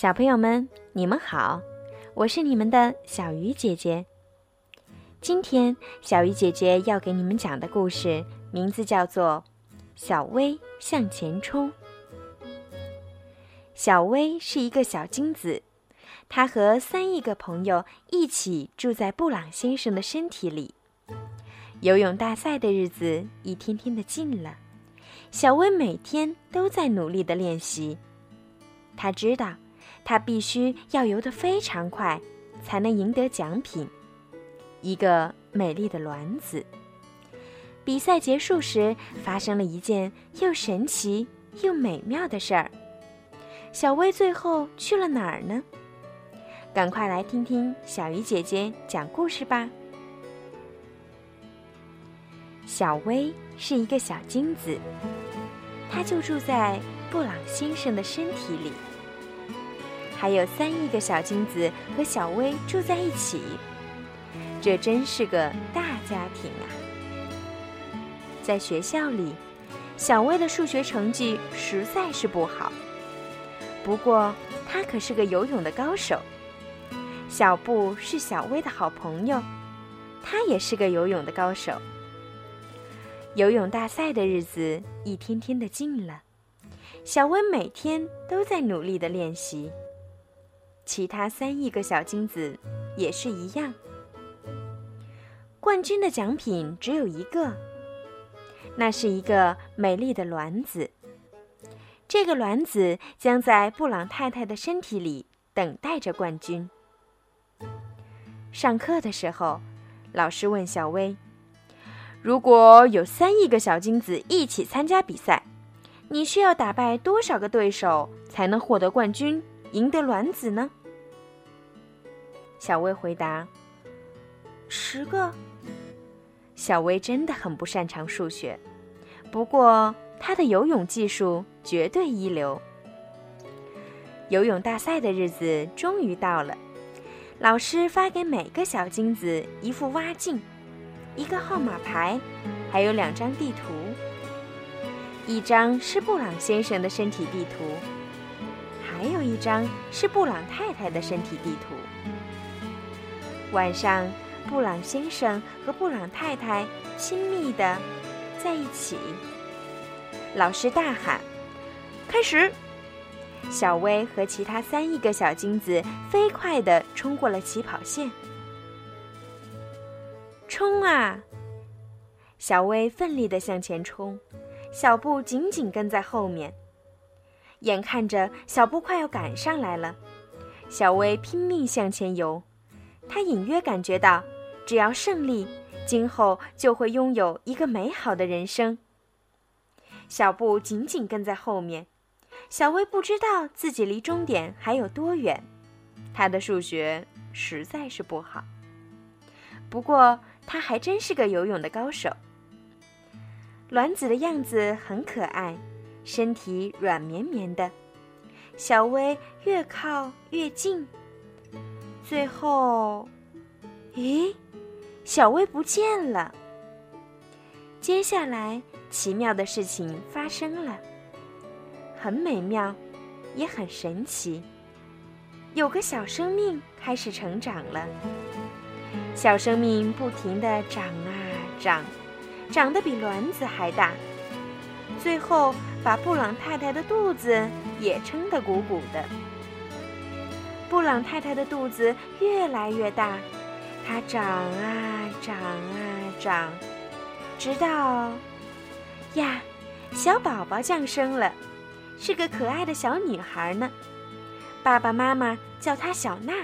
小朋友们，你们好，我是你们的小鱼姐姐。今天，小鱼姐姐要给你们讲的故事名字叫做《小薇向前冲》。小薇是一个小精子，她和三亿个朋友一起住在布朗先生的身体里。游泳大赛的日子一天天的近了，小薇每天都在努力的练习。她知道。他必须要游得非常快，才能赢得奖品——一个美丽的卵子。比赛结束时，发生了一件又神奇又美妙的事儿。小薇最后去了哪儿呢？赶快来听听小鱼姐姐讲故事吧。小薇是一个小精子，她就住在布朗先生的身体里。还有三亿个小精子和小薇住在一起，这真是个大家庭啊！在学校里，小薇的数学成绩实在是不好。不过，她可是个游泳的高手。小布是小薇的好朋友，他也是个游泳的高手。游泳大赛的日子一天天的近了，小薇每天都在努力的练习。其他三亿个小精子也是一样。冠军的奖品只有一个，那是一个美丽的卵子。这个卵子将在布朗太太的身体里等待着冠军。上课的时候，老师问小薇：“如果有三亿个小精子一起参加比赛，你需要打败多少个对手才能获得冠军，赢得卵子呢？”小薇回答：“十个。”小薇真的很不擅长数学，不过她的游泳技术绝对一流。游泳大赛的日子终于到了，老师发给每个小金子一副蛙镜、一个号码牌，还有两张地图。一张是布朗先生的身体地图，还有一张是布朗太太的身体地图。晚上，布朗先生和布朗太太亲密的在一起。老师大喊：“开始！”小薇和其他三亿个小精子飞快地冲过了起跑线。冲啊！小薇奋力地向前冲，小布紧紧跟在后面。眼看着小布快要赶上来了，小薇拼命向前游。他隐约感觉到，只要胜利，今后就会拥有一个美好的人生。小布紧紧跟在后面，小薇不知道自己离终点还有多远，他的数学实在是不好。不过他还真是个游泳的高手。卵子的样子很可爱，身体软绵绵的，小薇越靠越近。最后，咦，小薇不见了。接下来，奇妙的事情发生了，很美妙，也很神奇。有个小生命开始成长了，小生命不停地长啊长，长得比卵子还大，最后把布朗太太的肚子也撑得鼓鼓的。布朗太太的肚子越来越大，它长啊长啊长，直到呀，小宝宝降生了，是个可爱的小女孩呢。爸爸妈妈叫她小娜。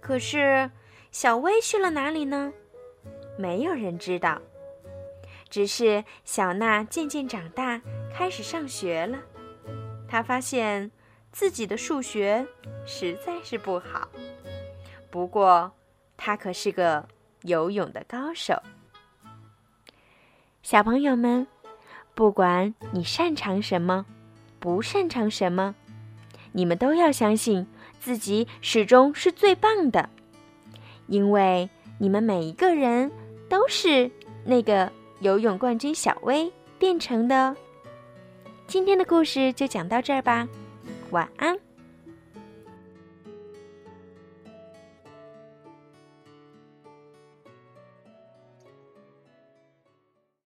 可是，小薇去了哪里呢？没有人知道。只是小娜渐渐长大，开始上学了。她发现。自己的数学实在是不好，不过她可是个游泳的高手。小朋友们，不管你擅长什么，不擅长什么，你们都要相信自己始终是最棒的，因为你们每一个人都是那个游泳冠军小薇变成的。今天的故事就讲到这儿吧。晚安。